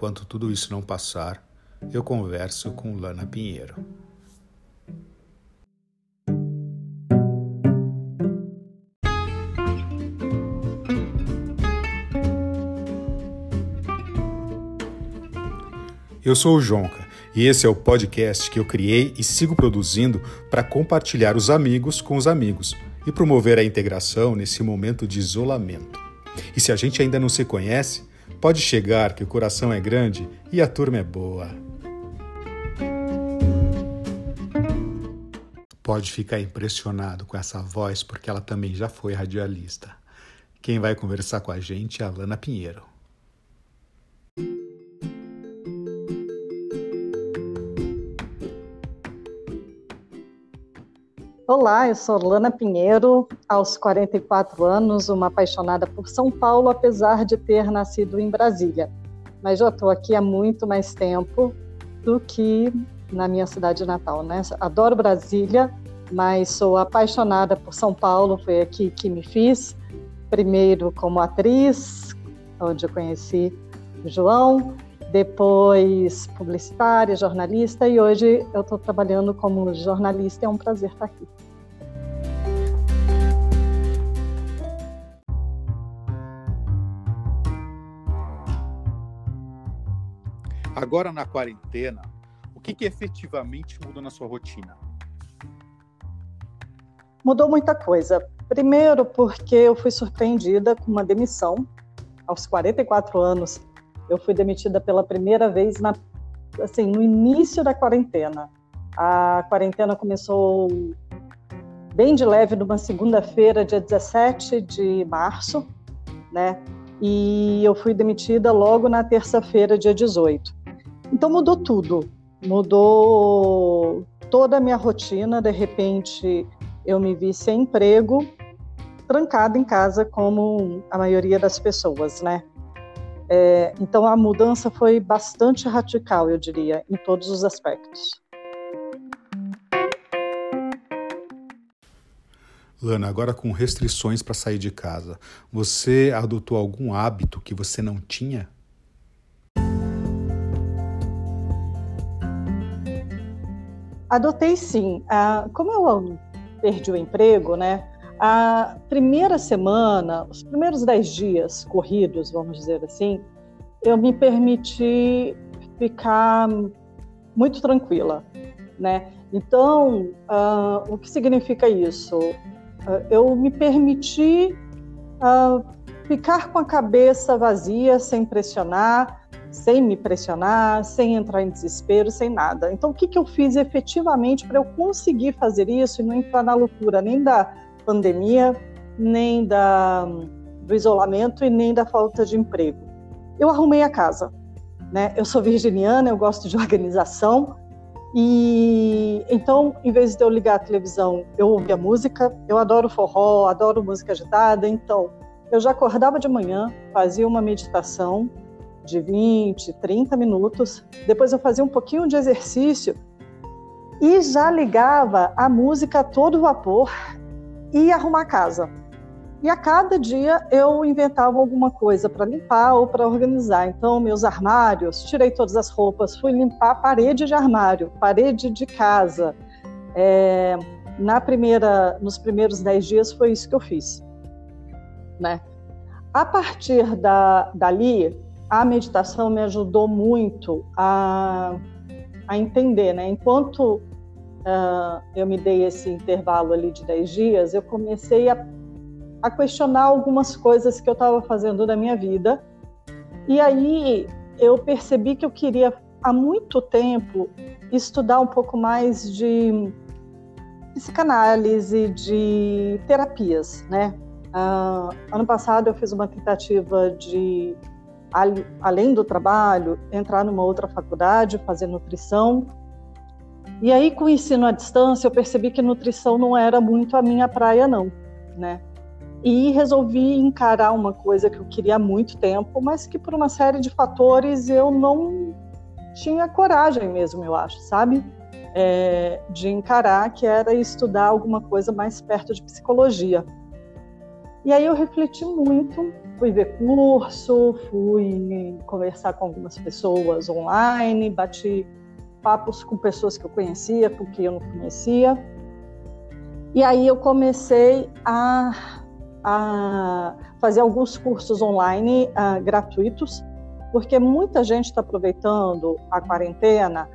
enquanto tudo isso não passar, eu converso com Lana Pinheiro. Eu sou o Jonca e esse é o podcast que eu criei e sigo produzindo para compartilhar os amigos com os amigos e promover a integração nesse momento de isolamento. E se a gente ainda não se conhece, pode chegar que o coração é grande e a turma é boa. Pode ficar impressionado com essa voz porque ela também já foi radialista. Quem vai conversar com a gente é a Lana Pinheiro. Olá, eu sou Lana Pinheiro, aos 44 anos, uma apaixonada por São Paulo, apesar de ter nascido em Brasília. Mas já estou aqui há muito mais tempo do que na minha cidade natal, né? Adoro Brasília, mas sou apaixonada por São Paulo, foi aqui que me fiz. Primeiro como atriz, onde eu conheci o João, depois publicitária, jornalista e hoje eu estou trabalhando como jornalista. É um prazer estar aqui. Agora na quarentena, o que, que efetivamente mudou na sua rotina? Mudou muita coisa. Primeiro, porque eu fui surpreendida com uma demissão aos 44 anos eu fui demitida pela primeira vez na, assim, no início da quarentena. A quarentena começou bem de leve numa segunda-feira, dia 17 de março, né? E eu fui demitida logo na terça-feira, dia 18. Então mudou tudo. Mudou toda a minha rotina, de repente eu me vi sem emprego, trancada em casa como a maioria das pessoas, né? É, então a mudança foi bastante radical, eu diria, em todos os aspectos. Lana, agora com restrições para sair de casa, você adotou algum hábito que você não tinha? Adotei sim. Ah, como eu perdi o emprego, né? A primeira semana, os primeiros dez dias corridos, vamos dizer assim, eu me permiti ficar muito tranquila, né? Então, uh, o que significa isso? Uh, eu me permiti uh, ficar com a cabeça vazia, sem pressionar, sem me pressionar, sem entrar em desespero, sem nada. Então, o que, que eu fiz efetivamente para eu conseguir fazer isso e não entrar na loucura nem da pandemia, nem da, do isolamento e nem da falta de emprego. Eu arrumei a casa. Né? Eu sou virginiana, eu gosto de organização. E então, em vez de eu ligar a televisão, eu ouvia música. Eu adoro forró, adoro música agitada. Então, eu já acordava de manhã, fazia uma meditação de 20, 30 minutos. Depois eu fazia um pouquinho de exercício e já ligava a música a todo vapor e arrumar a casa. E a cada dia eu inventava alguma coisa para limpar ou para organizar. Então, meus armários, tirei todas as roupas, fui limpar parede de armário, parede de casa. É, na primeira, nos primeiros dez dias foi isso que eu fiz, né? A partir da, dali, a meditação me ajudou muito a, a entender, né? Enquanto uh, eu me dei esse intervalo ali de 10 dias, eu comecei a, a questionar algumas coisas que eu estava fazendo na minha vida. E aí eu percebi que eu queria, há muito tempo, estudar um pouco mais de psicanálise, de terapias, né? Uh, ano passado eu fiz uma tentativa de, além do trabalho, entrar numa outra faculdade, fazer nutrição, e aí, com o ensino à distância, eu percebi que nutrição não era muito a minha praia, não, né? E resolvi encarar uma coisa que eu queria há muito tempo, mas que por uma série de fatores eu não tinha coragem mesmo, eu acho, sabe? É, de encarar que era estudar alguma coisa mais perto de psicologia. E aí eu refleti muito, fui ver curso, fui conversar com algumas pessoas online, bati papos com pessoas que eu conhecia, com que eu não conhecia. E aí eu comecei a, a fazer alguns cursos online uh, gratuitos, porque muita gente está aproveitando a quarentena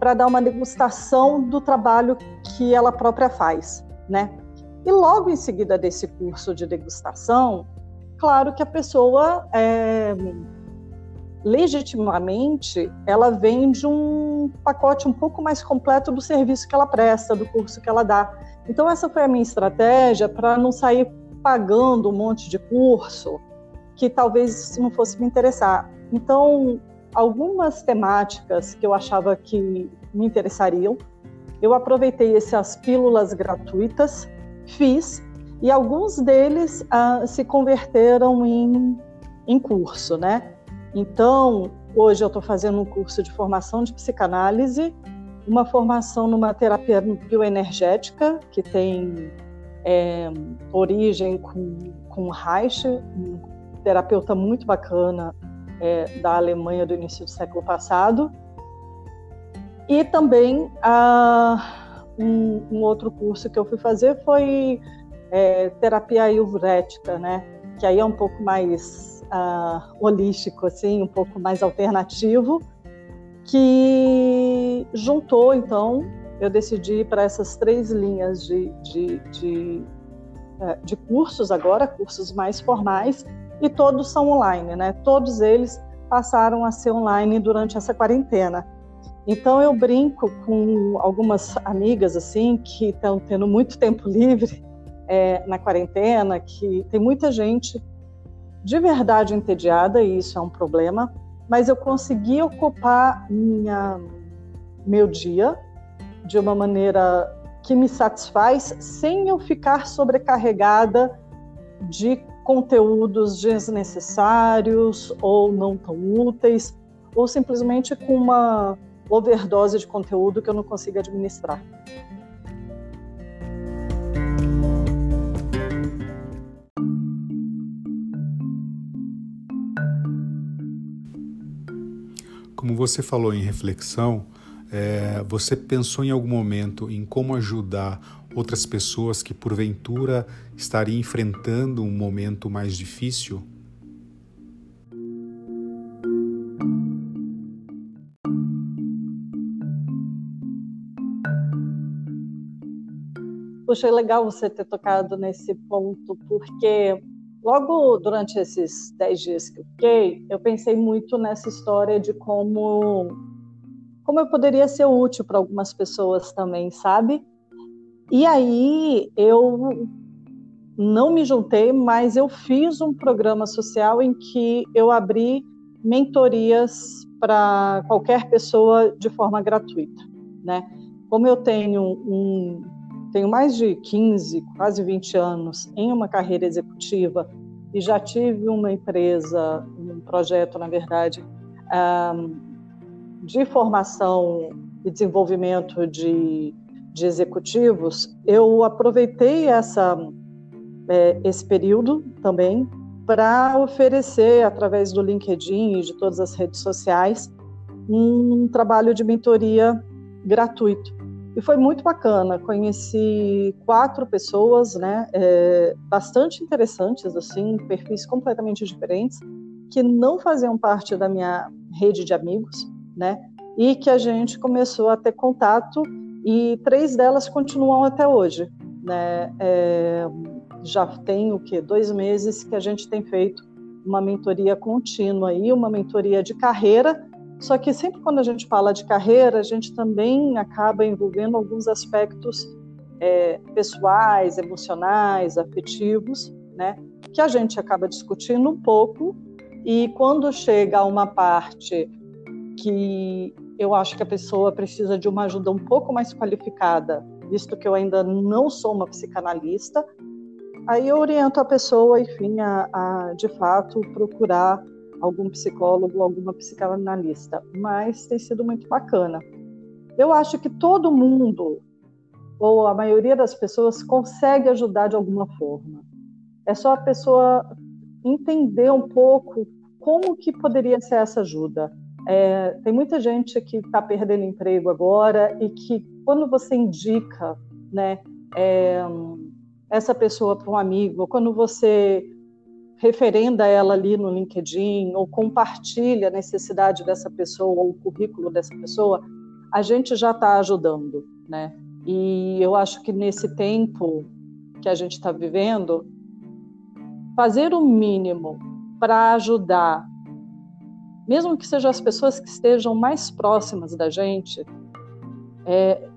para dar uma degustação do trabalho que ela própria faz, né? E logo em seguida desse curso de degustação, claro que a pessoa é, legitimamente ela vende um pacote um pouco mais completo do serviço que ela presta, do curso que ela dá. Então essa foi a minha estratégia para não sair pagando um monte de curso que talvez não fosse me interessar. Então algumas temáticas que eu achava que me interessariam. Eu aproveitei essas pílulas gratuitas, fiz, e alguns deles ah, se converteram em, em curso, né? Então, hoje eu estou fazendo um curso de formação de psicanálise, uma formação numa terapia bioenergética, que tem é, origem com, com Reich, um terapeuta muito bacana é, da Alemanha do início do século passado. E também ah, um, um, outro curso que eu fui fazer foi é, terapia ayurvédica, né? Que aí é um pouco mais ah, holístico, assim, um pouco mais alternativo, que juntou, então, eu decidi para essas três linhas de, de, de, é, de cursos agora, cursos mais formais, e todos são online, né? Todos eles passaram a ser online durante essa quarentena. Então eu brinco com algumas amigas assim que estão tendo muito tempo livre é, na quarentena, que tem muita gente de verdade entediada e isso é um problema, mas eu consegui ocupar minha, meu dia de uma maneira que me satisfaz sem eu ficar sobrecarregada de conteúdos desnecessários ou não tão úteis, ou simplesmente com uma overdose de conteúdo que eu não consigo administrar. Como você falou em reflexão, é, você pensou em algum momento em como ajudar outras pessoas que porventura estariam enfrentando um momento mais difícil? Puxa, é legal você ter tocado nesse ponto, porque logo durante esses dez dias que eu fiquei, eu pensei muito nessa história de como, como eu poderia ser útil para algumas pessoas também, sabe? E aí eu não me juntei, mas eu fiz um programa social em que eu abri mentorias para qualquer pessoa de forma gratuita, né? Como eu tenho um tenho mais de 15, quase 20 anos em uma carreira executiva e já tive uma empresa, um projeto, na verdade, de formação e desenvolvimento de de executivos, eu aproveitei essa, é, esse período também para oferecer, através do LinkedIn e de todas as redes sociais, um trabalho de mentoria gratuito. E foi muito bacana. Conheci quatro pessoas, né, é, bastante interessantes, assim, perfis completamente diferentes, que não faziam parte da minha rede de amigos, né, e que a gente começou a ter contato e três delas continuam até hoje. Né? É, já tem o que dois meses que a gente tem feito uma mentoria contínua e uma mentoria de carreira. Só que sempre quando a gente fala de carreira, a gente também acaba envolvendo alguns aspectos é, pessoais, emocionais, afetivos, né? Que a gente acaba discutindo um pouco e quando chega a uma parte que eu acho que a pessoa precisa de uma ajuda um pouco mais qualificada, visto que eu ainda não sou uma psicanalista. Aí eu oriento a pessoa, enfim, a, a de fato procurar algum psicólogo, alguma psicanalista. Mas tem sido muito bacana. Eu acho que todo mundo, ou a maioria das pessoas, consegue ajudar de alguma forma. É só a pessoa entender um pouco como que poderia ser essa ajuda. É, tem muita gente que está perdendo emprego agora e que quando você indica, né, é, essa pessoa para um amigo, quando você referenda ela ali no LinkedIn ou compartilha a necessidade dessa pessoa ou o currículo dessa pessoa, a gente já está ajudando, né? E eu acho que nesse tempo que a gente está vivendo, fazer o mínimo para ajudar, mesmo que sejam as pessoas que estejam mais próximas da gente, é,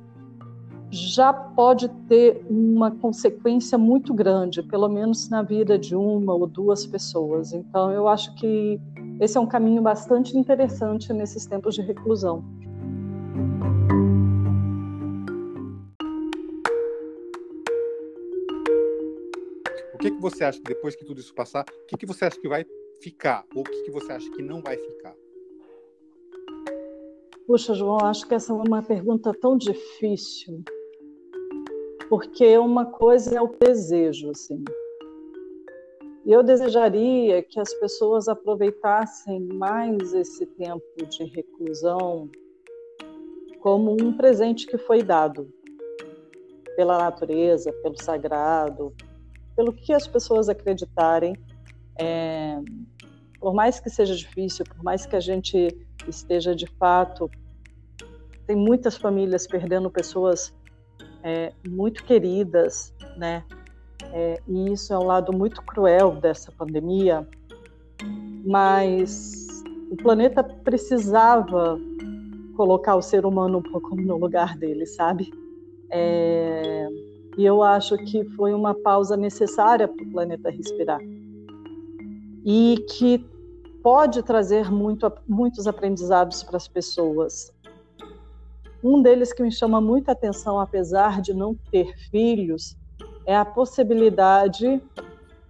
já pode ter uma consequência muito grande, pelo menos na vida de uma ou duas pessoas. Então, eu acho que esse é um caminho bastante interessante nesses tempos de reclusão. O que, que você acha que depois que tudo isso passar, o que, que você acha que vai ficar? Ou o que, que você acha que não vai ficar? Puxa, João, acho que essa é uma pergunta tão difícil porque uma coisa é o desejo, assim. Eu desejaria que as pessoas aproveitassem mais esse tempo de reclusão como um presente que foi dado pela natureza, pelo sagrado, pelo que as pessoas acreditarem. É, por mais que seja difícil, por mais que a gente esteja de fato, tem muitas famílias perdendo pessoas é, muito queridas, né? É, e isso é um lado muito cruel dessa pandemia, mas o planeta precisava colocar o ser humano um pouco no lugar dele, sabe? É, e eu acho que foi uma pausa necessária para o planeta respirar e que pode trazer muito, muitos aprendizados para as pessoas. Um deles que me chama muita atenção, apesar de não ter filhos, é a possibilidade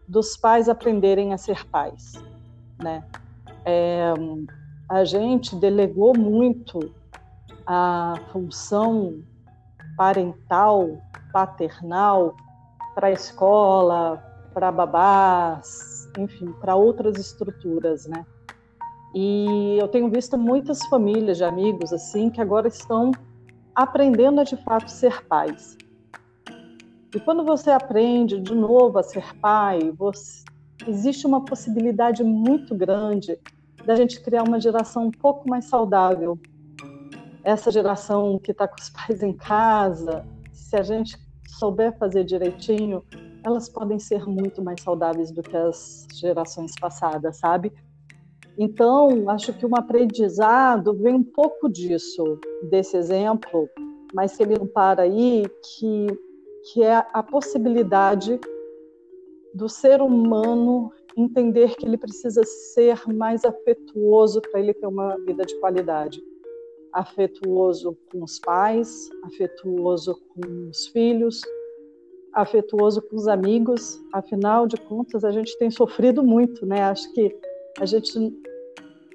dos pais aprenderem a ser pais, né? É, a gente delegou muito a função parental, paternal para a escola, para babás, enfim, para outras estruturas, né? E eu tenho visto muitas famílias de amigos assim que agora estão aprendendo a de fato ser pais. E quando você aprende de novo a ser pai, você... existe uma possibilidade muito grande da gente criar uma geração um pouco mais saudável. Essa geração que está com os pais em casa, se a gente souber fazer direitinho, elas podem ser muito mais saudáveis do que as gerações passadas, sabe? Então, acho que um aprendizado vem um pouco disso, desse exemplo, mas que ele não para aí, que, que é a possibilidade do ser humano entender que ele precisa ser mais afetuoso para ele ter uma vida de qualidade. Afetuoso com os pais, afetuoso com os filhos, afetuoso com os amigos. Afinal de contas, a gente tem sofrido muito, né? Acho que a gente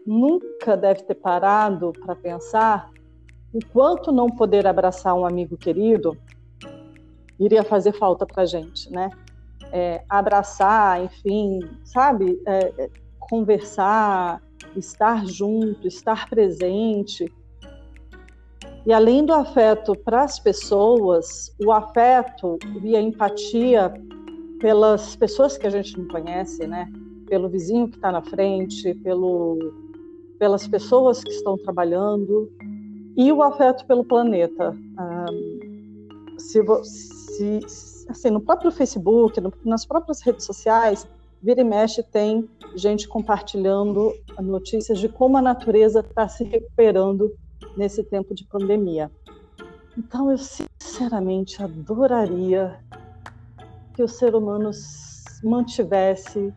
nunca deve ter parado para pensar o quanto não poder abraçar um amigo querido iria fazer falta para a gente, né? É, abraçar, enfim, sabe? É, é, conversar, estar junto, estar presente. E além do afeto para as pessoas, o afeto e a empatia pelas pessoas que a gente não conhece, né? Pelo vizinho que está na frente, pelo pelas pessoas que estão trabalhando e o afeto pelo planeta. se, se, assim, no próprio Facebook, nas próprias redes sociais, vira e mexe tem gente compartilhando notícias de como a natureza está se recuperando nesse tempo de pandemia. Então, eu sinceramente adoraria que o ser humano mantivesse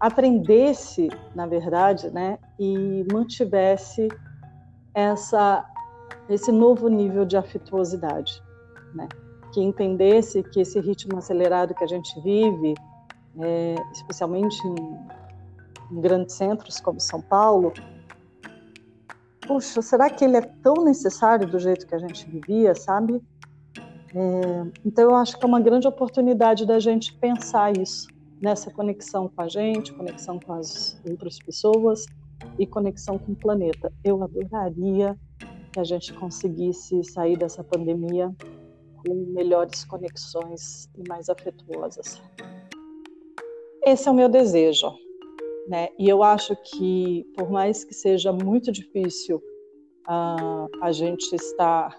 aprendesse, na verdade, né, e mantivesse essa esse novo nível de afetuosidade, né, que entendesse que esse ritmo acelerado que a gente vive, é, especialmente em, em grandes centros como São Paulo, puxa, será que ele é tão necessário do jeito que a gente vivia, sabe? É, então eu acho que é uma grande oportunidade da gente pensar isso nessa conexão com a gente, conexão com as outras pessoas e conexão com o planeta. Eu adoraria que a gente conseguisse sair dessa pandemia com melhores conexões e mais afetuosas. Esse é o meu desejo, né? E eu acho que, por mais que seja muito difícil uh, a gente estar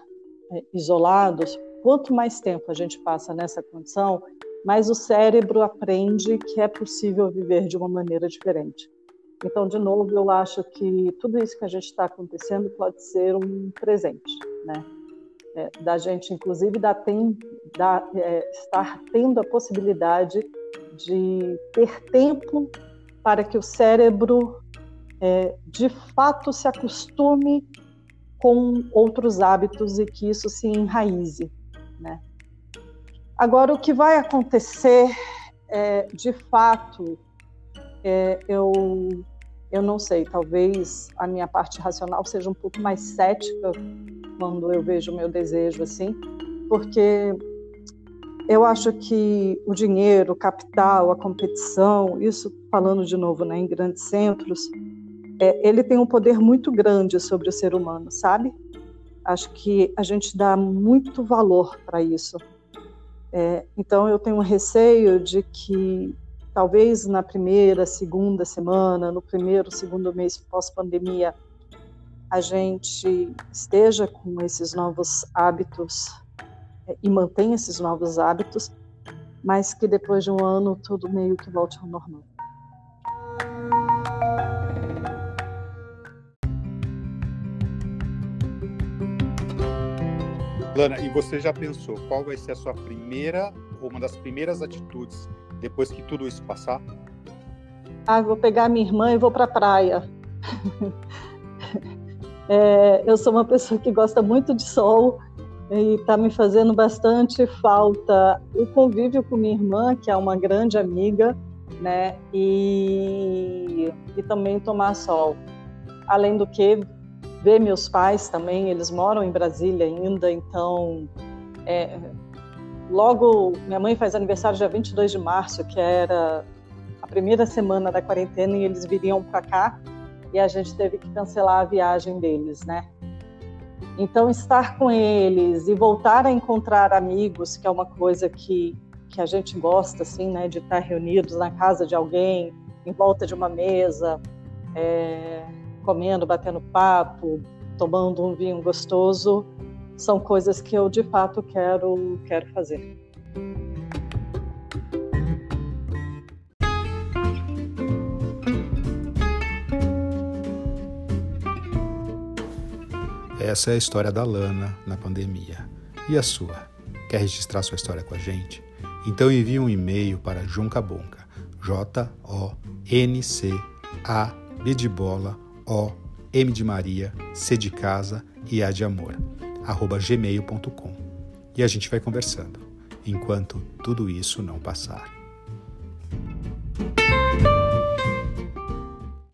é, isolados, quanto mais tempo a gente passa nessa condição, mais o cérebro aprende que é possível viver de uma maneira diferente. Então, de novo, eu acho que tudo isso que a gente está acontecendo pode ser um presente, né? É, da gente, inclusive, tem, é, estar tendo a possibilidade de ter tempo para que o cérebro, é, de fato, se acostume com outros hábitos e que isso se enraize, né? Agora, o que vai acontecer, é, de fato, é, eu eu não sei, talvez a minha parte racional seja um pouco mais cética quando eu vejo o meu desejo assim, porque eu acho que o dinheiro, o capital, a competição, isso falando de novo né, em grandes centros, é, ele tem um poder muito grande sobre o ser humano, sabe? Acho que a gente dá muito valor para isso. É, então eu tenho um receio de que talvez na primeira, segunda semana, no primeiro, segundo mês pós-pandemia, a gente esteja com esses novos hábitos é, e mantenha esses novos hábitos, mas que depois de um ano tudo meio que volte ao normal. Lana, e você já pensou qual vai ser a sua primeira ou uma das primeiras atitudes depois que tudo isso passar? Ah, vou pegar minha irmã e vou para a praia. é, eu sou uma pessoa que gosta muito de sol e está me fazendo bastante falta o convívio com minha irmã, que é uma grande amiga, né? E, e também tomar sol. Além do que, ver meus pais também, eles moram em Brasília ainda, então é, logo, minha mãe faz aniversário dia 22 de março, que era a primeira semana da quarentena, e eles viriam para cá, e a gente teve que cancelar a viagem deles, né? Então, estar com eles e voltar a encontrar amigos, que é uma coisa que, que a gente gosta, assim, né? De estar reunidos na casa de alguém, em volta de uma mesa, é, comendo, batendo papo, tomando um vinho gostoso, são coisas que eu de fato quero quero fazer. Essa é a história da Lana na pandemia. E a sua? Quer registrar sua história com a gente? Então envie um e-mail para Joncabonca, J-O-N-C-A, B de bola, O, M de Maria, C de casa e A de amor gmail.com. E a gente vai conversando, enquanto tudo isso não passar.